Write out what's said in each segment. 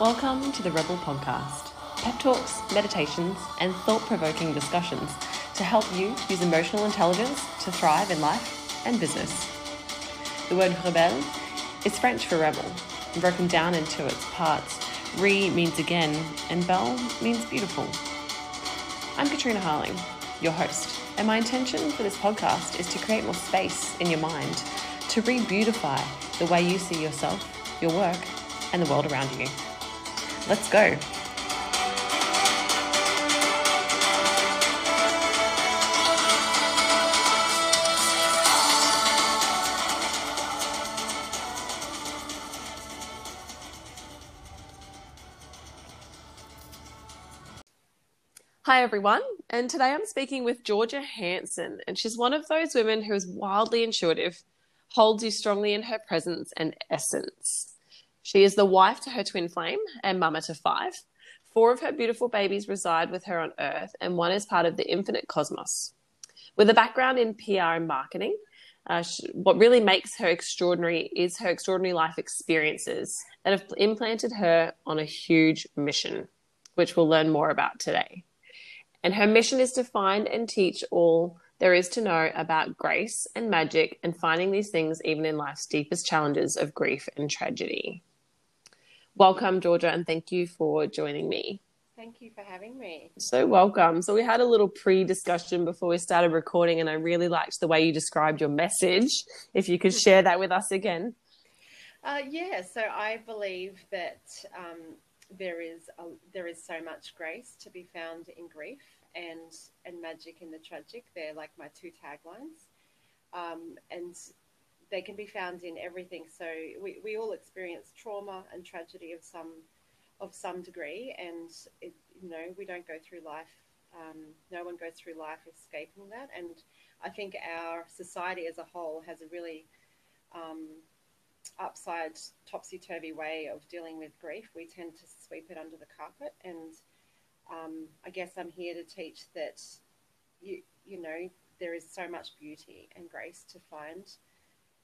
Welcome to the Rebelle Podcast pep talks, meditations, and thought provoking discussions to help you use emotional intelligence to thrive in life and business. The word rebelle is French for rebel, broken down into its parts. Re means again, and belle means beautiful. I'm Katrina Harling, your host, and my intention for this podcast is to create more space in your mind to re beautify the way you see yourself, your work, and the world around you. Let's go. Hi, everyone. And today I'm speaking with Georgia Hansen. And she's one of those women who is wildly intuitive, holds you strongly in her presence and essence. She is the wife to her twin flame and mama to five. Four of her beautiful babies reside with her on Earth, and one is part of the infinite cosmos. With a background in PR and marketing, uh, she, what really makes her extraordinary is her extraordinary life experiences that have implanted her on a huge mission, which we'll learn more about today. And her mission is to find and teach all there is to know about grace and magic and finding these things even in life's deepest challenges of grief and tragedy. Welcome, Georgia, and thank you for joining me. Thank you for having me. So, welcome. So, we had a little pre discussion before we started recording, and I really liked the way you described your message. If you could share that with us again. Uh, yeah, so I believe that um, there is a, there is so much grace to be found in grief and and magic in the tragic. They're like my two taglines, um, and they can be found in everything. So we, we all experience trauma and tragedy of some of some degree, and it, you know we don't go through life. Um, no one goes through life escaping that, and I think our society as a whole has a really um, upside, topsy turvy way of dealing with grief. We tend to sweep it under the carpet, and um, I guess I'm here to teach that you you know there is so much beauty and grace to find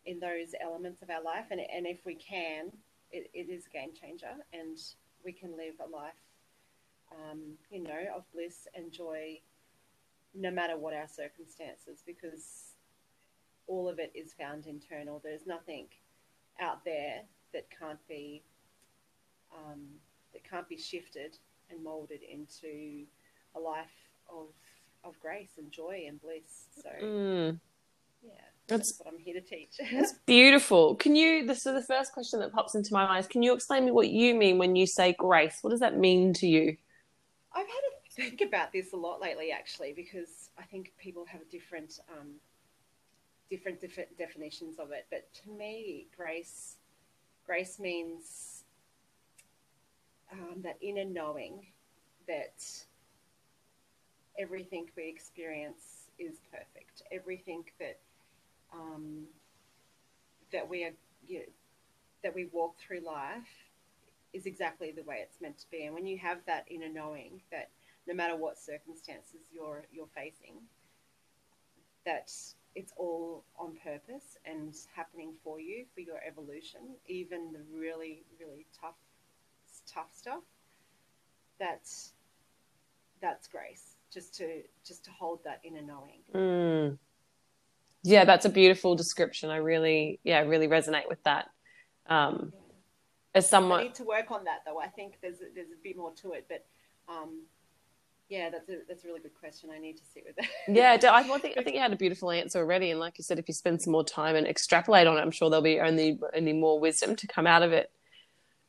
in those elements of our life, and and if we can, it, it is a game changer, and we can live a life, um, you know, of bliss and joy, no matter what our circumstances, because all of it is found internal. There's nothing out there that can't be um, that can't be shifted and molded into a life of of grace and joy and bliss. So mm. yeah. That's, that's, what I'm here to teach. that's beautiful. Can you? This is the first question that pops into my mind Can you explain me what you mean when you say grace? What does that mean to you? I've had to think about this a lot lately, actually, because I think people have different, um, different definitions of it. But to me, grace, grace means um, that inner knowing that everything we experience is perfect. Everything that um, that we are you know, that we walk through life is exactly the way it's meant to be. And when you have that inner knowing that no matter what circumstances you're you're facing, that it's all on purpose and happening for you for your evolution, even the really really tough tough stuff. That's that's grace. Just to just to hold that inner knowing. Mm. Yeah, that's a beautiful description. I really, yeah, really resonate with that. Um. As someone, I need to work on that though. I think there's a, there's a bit more to it, but um, yeah, that's a that's a really good question. I need to sit with that. yeah, I think I think you had a beautiful answer already, and like you said, if you spend some more time and extrapolate on it, I'm sure there'll be only only more wisdom to come out of it.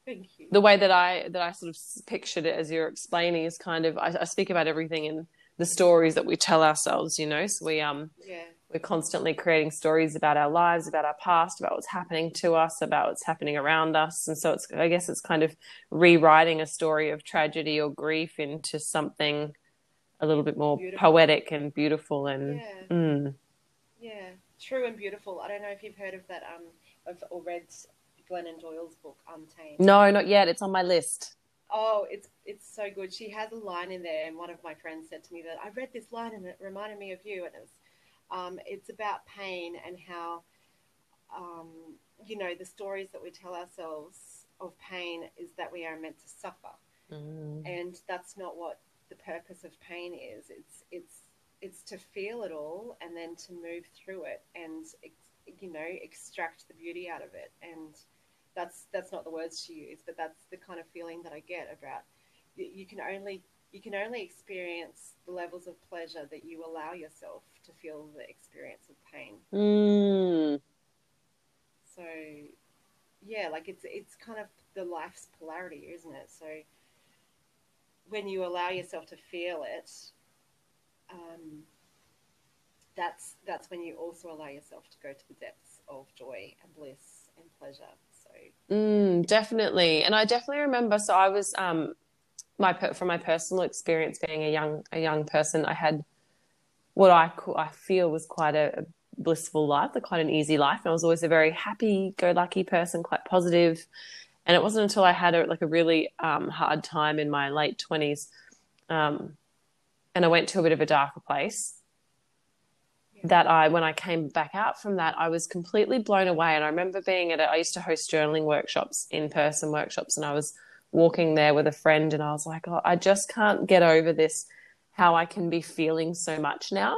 Thank you. The way that I that I sort of pictured it as you're explaining is kind of I, I speak about everything in the stories that we tell ourselves, you know. So we um yeah we're constantly creating stories about our lives, about our past, about what's happening to us, about what's happening around us. And so it's, I guess it's kind of rewriting a story of tragedy or grief into something a little bit more beautiful. poetic and beautiful and, yeah. Mm. yeah, true and beautiful. I don't know if you've heard of that, um, of, or read Glennon Doyle's book, Untamed. No, not yet. It's on my list. Oh, it's it's so good. She has a line in there, and one of my friends said to me that I read this line and it reminded me of you, and it was um, it's about pain and how, um, you know, the stories that we tell ourselves of pain is that we are meant to suffer, Mm. and that's not what the purpose of pain is. It's it's it's to feel it all and then to move through it and you know extract the beauty out of it and that's that's not the words to use but that's the kind of feeling that i get about you, you can only you can only experience the levels of pleasure that you allow yourself to feel the experience of pain Mm. so yeah like it's it's kind of the life's polarity isn't it so when you allow yourself to feel it um, that's that's when you also allow yourself to go to the depths of joy and bliss and pleasure so Mm, definitely. And I definitely remember, so I was um my from my personal experience being a young a young person, I had what I co- I feel was quite a, a blissful life, like quite an easy life. And I was always a very happy go lucky person, quite positive. And it wasn't until I had a like a really um hard time in my late 20s um and I went to a bit of a darker place that I, when I came back out from that, I was completely blown away. And I remember being at, a, I used to host journaling workshops, in person workshops, and I was walking there with a friend, and I was like, oh, I just can't get over this, how I can be feeling so much now.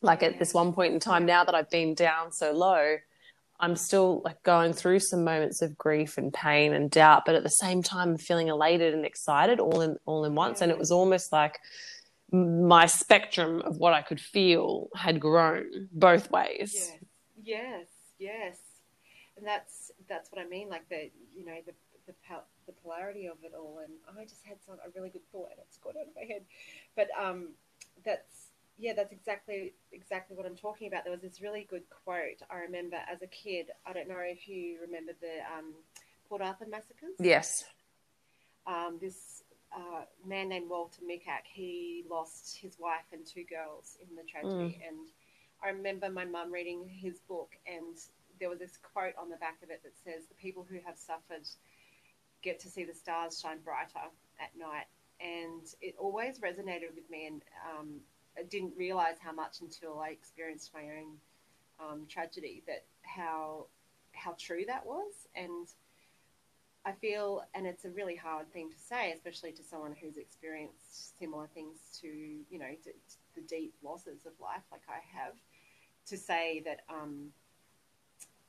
Like at this one point in time, now that I've been down so low, I'm still like going through some moments of grief and pain and doubt, but at the same time, I'm feeling elated and excited all in all in once. And it was almost like my spectrum of what I could feel had grown both ways. yes yes yes and that's that's what i mean like the you know the the, the polarity of it all and i just had some a really good thought and it's gone out of my head. But um that's yeah that's exactly exactly what i'm talking about. There was this really good quote i remember as a kid. I don't know if you remember the um port arthur massacres? Yes. um, this uh, man named Walter Mikac, he lost his wife and two girls in the tragedy. And I remember my mum reading his book, and there was this quote on the back of it that says, The people who have suffered get to see the stars shine brighter at night. And it always resonated with me, and um, I didn't realize how much until I experienced my own um, tragedy that how how true that was. And I feel, and it's a really hard thing to say, especially to someone who's experienced similar things to, you know, d- the deep losses of life, like I have, to say that, um,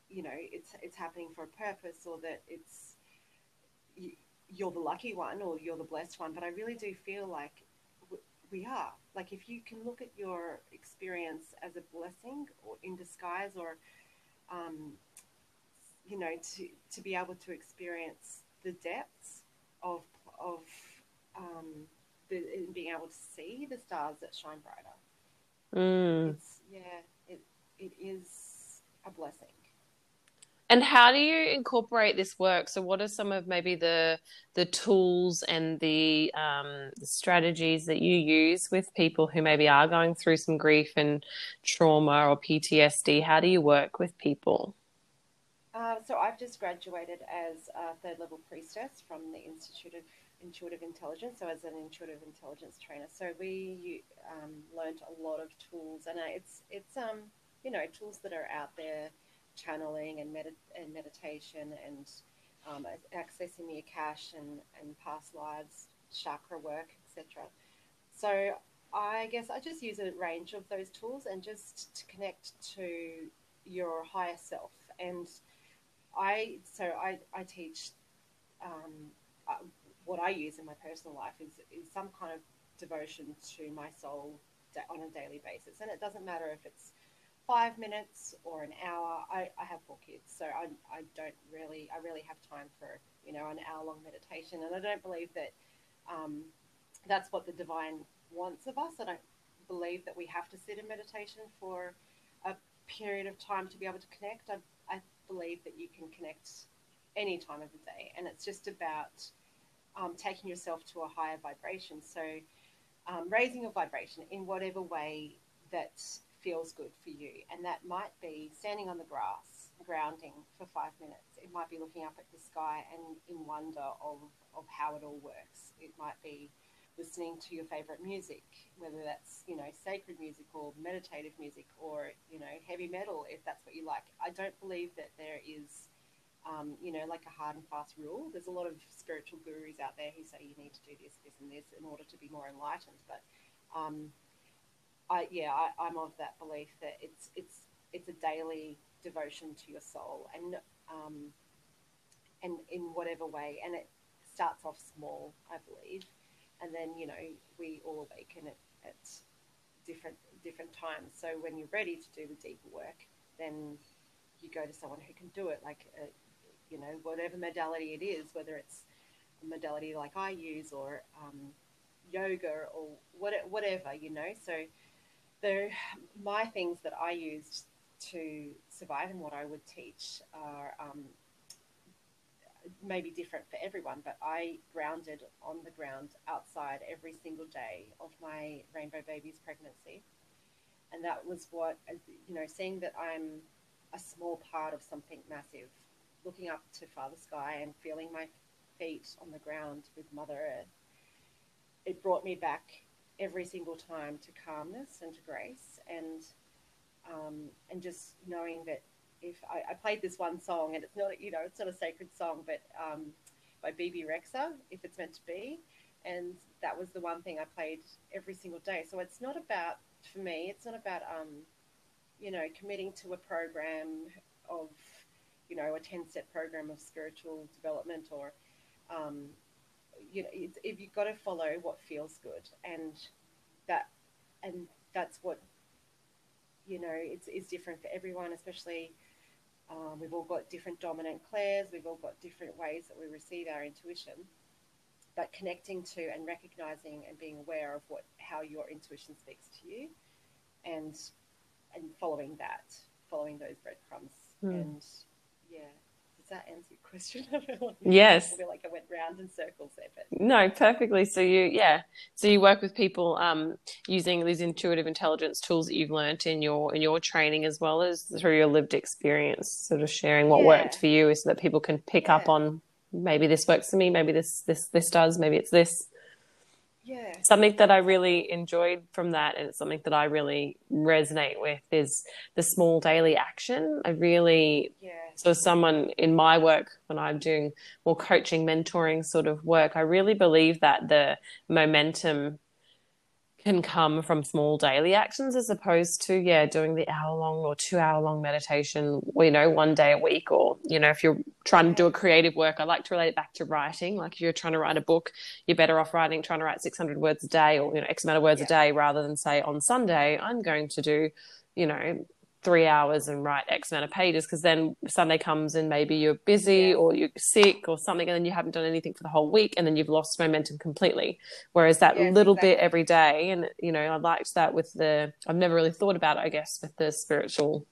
you know, it's it's happening for a purpose, or that it's you're the lucky one, or you're the blessed one. But I really do feel like we are. Like if you can look at your experience as a blessing, or in disguise, or um, you know, to, to be able to experience the depths of of um, the, being able to see the stars that shine brighter. Mm. It's yeah, it it is a blessing. And how do you incorporate this work? So, what are some of maybe the the tools and the, um, strategies that you use with people who maybe are going through some grief and trauma or PTSD? How do you work with people? Uh, so I've just graduated as a third level priestess from the Institute of Intuitive Intelligence, so as an intuitive intelligence trainer. So we um, learned a lot of tools, and uh, it's it's um you know tools that are out there, channeling and med- and meditation and um, accessing the akash and and past lives, chakra work, etc. So I guess I just use a range of those tools and just to connect to your higher self and I so I, I teach um, uh, what I use in my personal life is, is some kind of devotion to my soul on a daily basis, and it doesn't matter if it's five minutes or an hour. I, I have four kids, so I, I don't really I really have time for you know an hour long meditation, and I don't believe that um, that's what the divine wants of us. I don't believe that we have to sit in meditation for a period of time to be able to connect. I, I believe that you can connect any time of the day, and it's just about um, taking yourself to a higher vibration. So, um, raising your vibration in whatever way that feels good for you, and that might be standing on the grass, grounding for five minutes. It might be looking up at the sky and in wonder of, of how it all works. It might be listening to your favorite music, whether that's you know sacred music or meditative music or you know heavy metal, if that's what you like. I don't believe that there is um, you know, like a hard and fast rule. There's a lot of spiritual gurus out there who say you need to do this, this, and this in order to be more enlightened. But um, I, yeah, I, am of that belief that it's it's it's a daily devotion to your soul, and um, and in whatever way, and it starts off small, I believe, and then you know we all awaken at, at different different times. So when you're ready to do the deeper work, then you go to someone who can do it, like a, uh, you know whatever modality it is, whether it's a modality like I use or um, yoga or what, whatever, you know. So the my things that I used to survive and what I would teach are um, maybe different for everyone, but I grounded on the ground outside every single day of my rainbow baby's pregnancy. And that was what, you know, seeing that I'm a small part of something massive, looking up to Father Sky and feeling my feet on the ground with Mother Earth, it brought me back every single time to calmness and to grace and um, and just knowing that if I, I, played this one song and it's not you know it's not a sacred song but um, by Bebe Rexha if it's meant to be. And that was the one thing I played every single day. So it's not about for me it's not about um, you know committing to a program of you know a 10 step program of spiritual development or um, you know if you've got to follow what feels good and that and that's what you know it's, it's different for everyone especially um, we've all got different dominant clairs we've all got different ways that we receive our intuition but connecting to and recognizing and being aware of what how your intuition speaks to you and and following that following those breadcrumbs mm. and yeah that answer your question? yes. I feel like I went round in circles there, but no, perfectly. So you, yeah, so you work with people um, using these intuitive intelligence tools that you've learned in your in your training, as well as through your lived experience, sort of sharing what yeah. worked for you, so that people can pick yeah. up on maybe this works for me, maybe this this this does, maybe it's this. Yeah. Something that I really enjoyed from that, and it's something that I really resonate with, is the small daily action. I really yeah so, as someone in my work, when I'm doing more coaching, mentoring sort of work, I really believe that the momentum can come from small daily actions as opposed to yeah doing the hour long or two hour long meditation you know one day a week or you know if you're trying to do a creative work i like to relate it back to writing like if you're trying to write a book you're better off writing trying to write 600 words a day or you know x amount of words yeah. a day rather than say on sunday i'm going to do you know three hours and write X amount of pages because then Sunday comes and maybe you're busy yeah. or you're sick or something and then you haven't done anything for the whole week and then you've lost momentum completely. Whereas that little exactly. bit every day, and you know, I liked that with the, I've never really thought about it, I guess, with the spiritual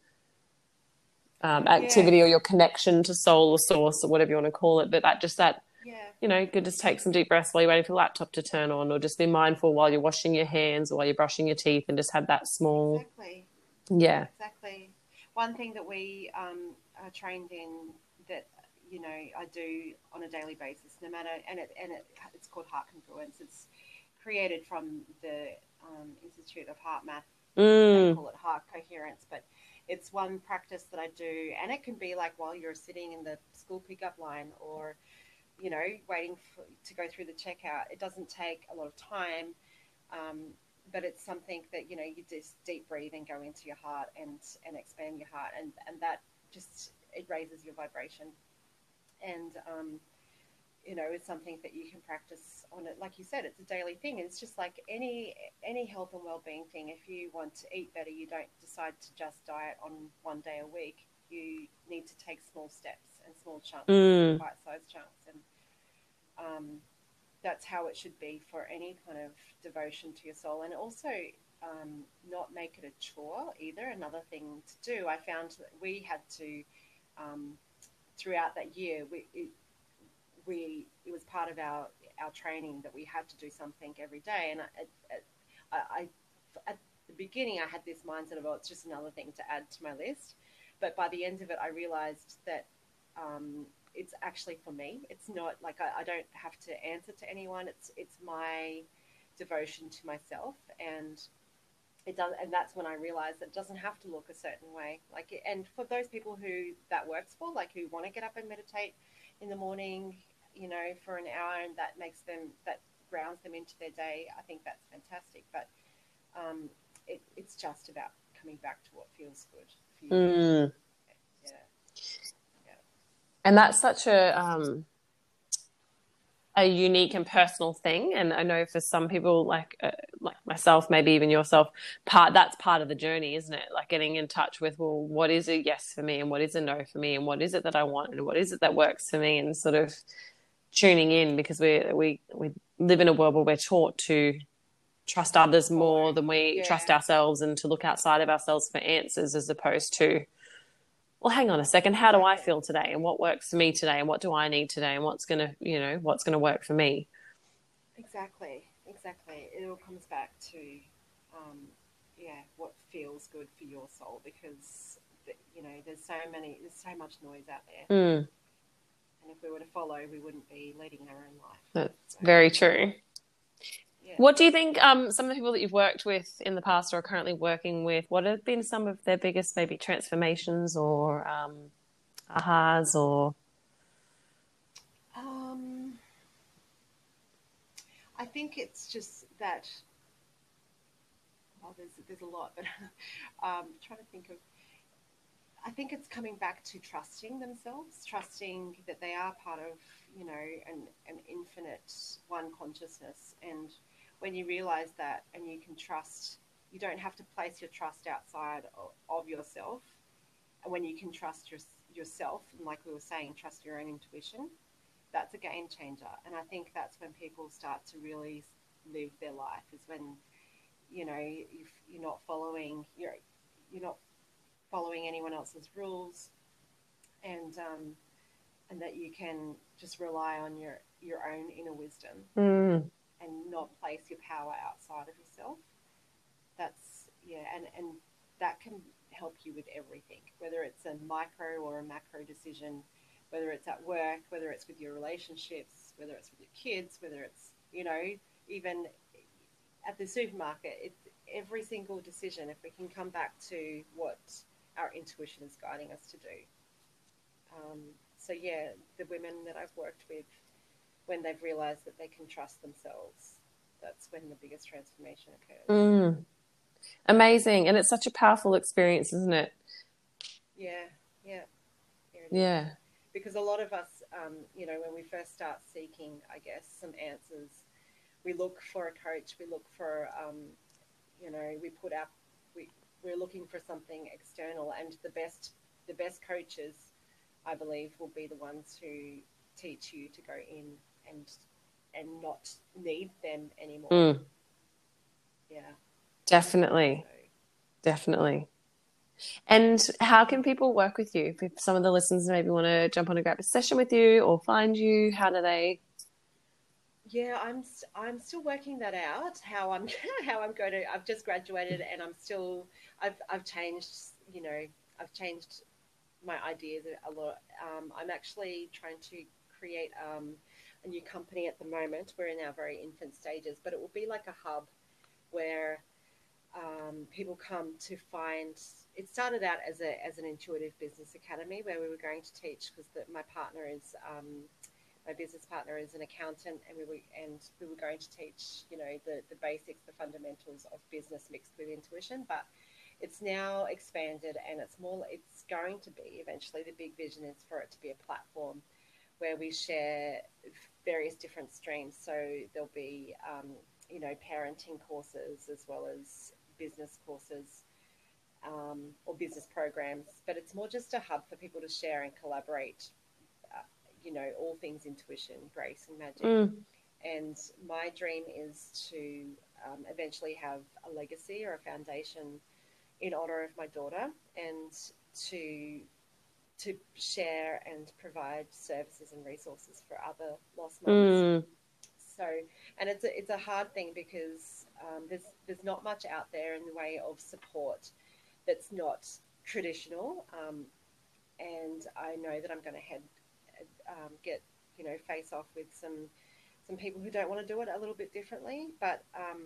um, activity yeah. or your connection to soul or source or whatever you want to call it. But that just that, you know, you could just take some deep breaths while you're waiting for the laptop to turn on or just be mindful while you're washing your hands or while you're brushing your teeth and just have that small. Exactly yeah. Exactly. One thing that we um, are trained in that you know I do on a daily basis, no matter, and it and it, it's called Heart Congruence. It's created from the um, Institute of HeartMath. Mm. They call it Heart Coherence, but it's one practice that I do, and it can be like while you're sitting in the school pickup line or you know waiting for, to go through the checkout. It doesn't take a lot of time. Um, but it's something that you know you just deep breathe and go into your heart and and expand your heart and and that just it raises your vibration. And um, you know it's something that you can practice on it. Like you said it's a daily thing it's just like any any health and well-being thing. If you want to eat better you don't decide to just diet on one day a week. You need to take small steps and small chunks mm. bite-sized chunks and um, that's how it should be for any kind of devotion to your soul. And also, um, not make it a chore either. Another thing to do, I found that we had to, um, throughout that year, we, it, we, it was part of our, our training that we had to do something every day. And I, I, I at the beginning, I had this mindset of, oh, it's just another thing to add to my list. But by the end of it, I realized that um, it's actually for me. It's not like I, I, don't have to answer to anyone. It's it's my devotion to myself, and it does, and that's when I realized it doesn't have to look a certain way. Like, and for those people who that works for, like who want to get up and meditate in the morning, you know, for an hour, and that makes them that grounds them into their day. I think that's fantastic. But um, it, it's just about coming back to what feels good for you. Mm. Yeah. And that's such a um, a unique and personal thing and i know for some people like uh, like myself maybe even yourself part that's part of the journey isn't it like getting in touch with well what is a yes for me and what is a no for me and what is it that i want and what is it that works for me and sort of tuning in because we we we live in a world where we're taught to trust others more than we yeah. trust ourselves and to look outside of ourselves for answers as opposed to well, hang on a second, how do I feel today and what works for me today and what do I need today and what's going to, you know, what's going to work for me? Exactly, exactly. It all comes back to, um, yeah, what feels good for your soul because, you know, there's so many, there's so much noise out there. Mm. And if we were to follow, we wouldn't be leading our own life. That's so, very true. What do you think? Um, some of the people that you've worked with in the past or are currently working with, what have been some of their biggest maybe transformations or um, ahas or? Um, I think it's just that. Well, there's there's a lot, but um, trying to think of. I think it's coming back to trusting themselves, trusting that they are part of, you know, an, an infinite one consciousness and when you realize that and you can trust, you don't have to place your trust outside of, yourself. And when you can trust your, yourself, and like we were saying, trust your own intuition, that's a game changer. And I think that's when people start to really live their life, is when, you know, if you're not following, you're, you're not following anyone else's rules and, um, and that you can just rely on your, your own inner wisdom. Mm and not place your power outside of yourself. That's yeah, and and that can help you with everything, whether it's a micro or a macro decision, whether it's at work, whether it's with your relationships, whether it's with your kids, whether it's you know even at the supermarket. It's every single decision. If we can come back to what our intuition is guiding us to do. Um, so yeah, the women that I've worked with when they've realized that they can trust themselves. That's when the biggest transformation occurs. Mm. Amazing. And it's such a powerful experience, isn't it? Yeah, yeah. Yeah. Because a lot of us, um, you know, when we first start seeking, I guess, some answers, we look for a coach, we look for, um, you know, we put up, we, we're looking for something external, and the best, the best coaches, I believe, will be the ones who teach you to go in and and not need them anymore. Mm. Yeah. Definitely. So. Definitely. And how can people work with you? If some of the listeners maybe want to jump on a grab a session with you or find you, how do they? Yeah, I'm I'm still working that out. How I'm how I'm going to. I've just graduated and I'm still. I've I've changed. You know, I've changed my ideas a lot. Um, I'm actually trying to create um, a new company at the moment. We're in our very infant stages, but it will be like a hub where um, people come to find. It started out as a as an intuitive business academy where we were going to teach because my partner is um, my business partner is an accountant, and we were and we were going to teach you know the the basics, the fundamentals of business mixed with intuition, but it's now expanded and it's more it's going to be eventually the big vision is for it to be a platform where we share various different streams. So there'll be, um, you know, parenting courses as well as business courses um, or business programs. But it's more just a hub for people to share and collaborate, uh, you know, all things intuition, grace, and magic. Mm. And my dream is to um, eventually have a legacy or a foundation in honor of my daughter and to to share and provide services and resources for other lost mothers. Mm. So, and it's a, it's a hard thing because um, there's there's not much out there in the way of support that's not traditional. Um, and I know that I'm going to head um, get you know face off with some some people who don't want to do it a little bit differently. But um,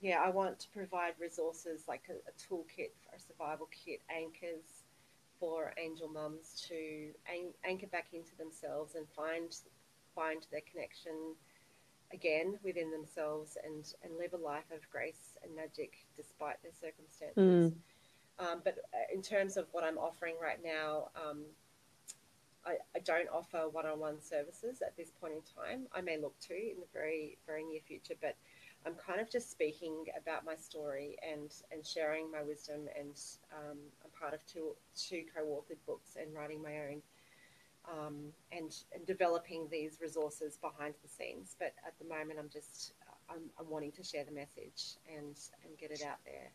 yeah, I want to provide resources like a, a toolkit, a survival kit, anchors for angel mums to an- anchor back into themselves and find find their connection again within themselves and and live a life of grace and magic despite their circumstances. Mm. Um, but uh, in terms of what I'm offering right now, um, I, I, don't offer one-on-one services at this point in time. I may look to in the very very near future, but I'm kind of just speaking about my story and and sharing my wisdom. And um, I'm part of two two co-authored books and writing my own. Um, and, and developing these resources behind the scenes. But at the moment, I'm just I'm, I'm wanting to share the message and and get it out there.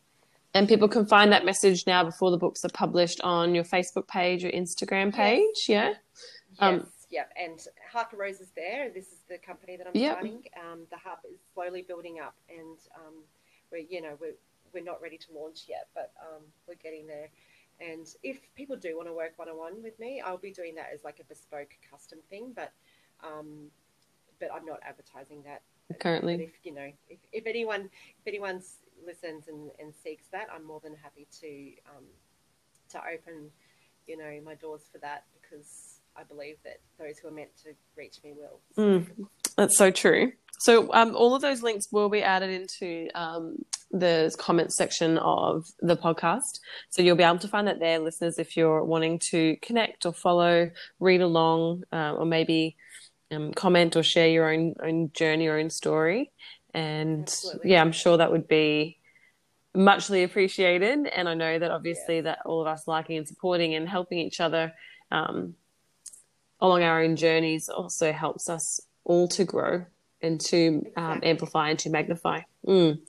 And people can find that message now before the books are published on your Facebook page or Instagram page. Yes. Yeah. Yes. Um, yep. And Harper Rose is there. This is the company that I'm yep. starting. Um, the hub is slowly building up, and um, we're you know we're we're not ready to launch yet, but um, we're getting there. And if people do want to work one on one with me, I'll be doing that as like a bespoke custom thing. But um, but I'm not advertising that currently. But if you know if, if anyone if anyone's listens and, and seeks that, I'm more than happy to um, to open, you know, my doors for that because I believe that those who are meant to reach me will. Mm, that's so true. So um, all of those links will be added into um, the comments section of the podcast. So you'll be able to find that there, listeners, if you're wanting to connect or follow, read along, uh, or maybe um, comment or share your own own journey or own story. And Absolutely. yeah, I'm sure that would be muchly appreciated. And I know that obviously yeah. that all of us liking and supporting and helping each other um, along our own journeys also helps us all to grow and to um, exactly. amplify and to magnify. Mm.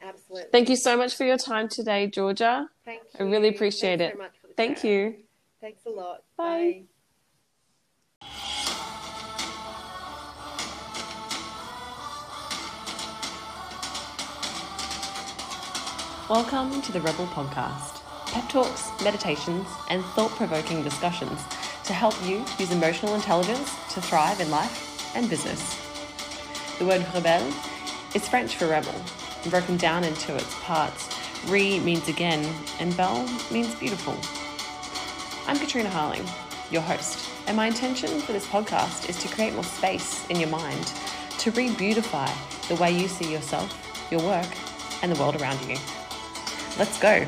Absolutely. Thank you so much for your time today, Georgia. Thank you. I really appreciate Thanks it. So Thank chat. you. Thanks a lot. Bye. Bye. Welcome to the Rebelle Podcast pep talks, meditations, and thought provoking discussions to help you use emotional intelligence to thrive in life and business. The word rebelle is French for rebel, broken down into its parts. Re means again, and belle means beautiful. I'm Katrina Harling, your host, and my intention for this podcast is to create more space in your mind to re beautify the way you see yourself, your work, and the world around you. Let's go.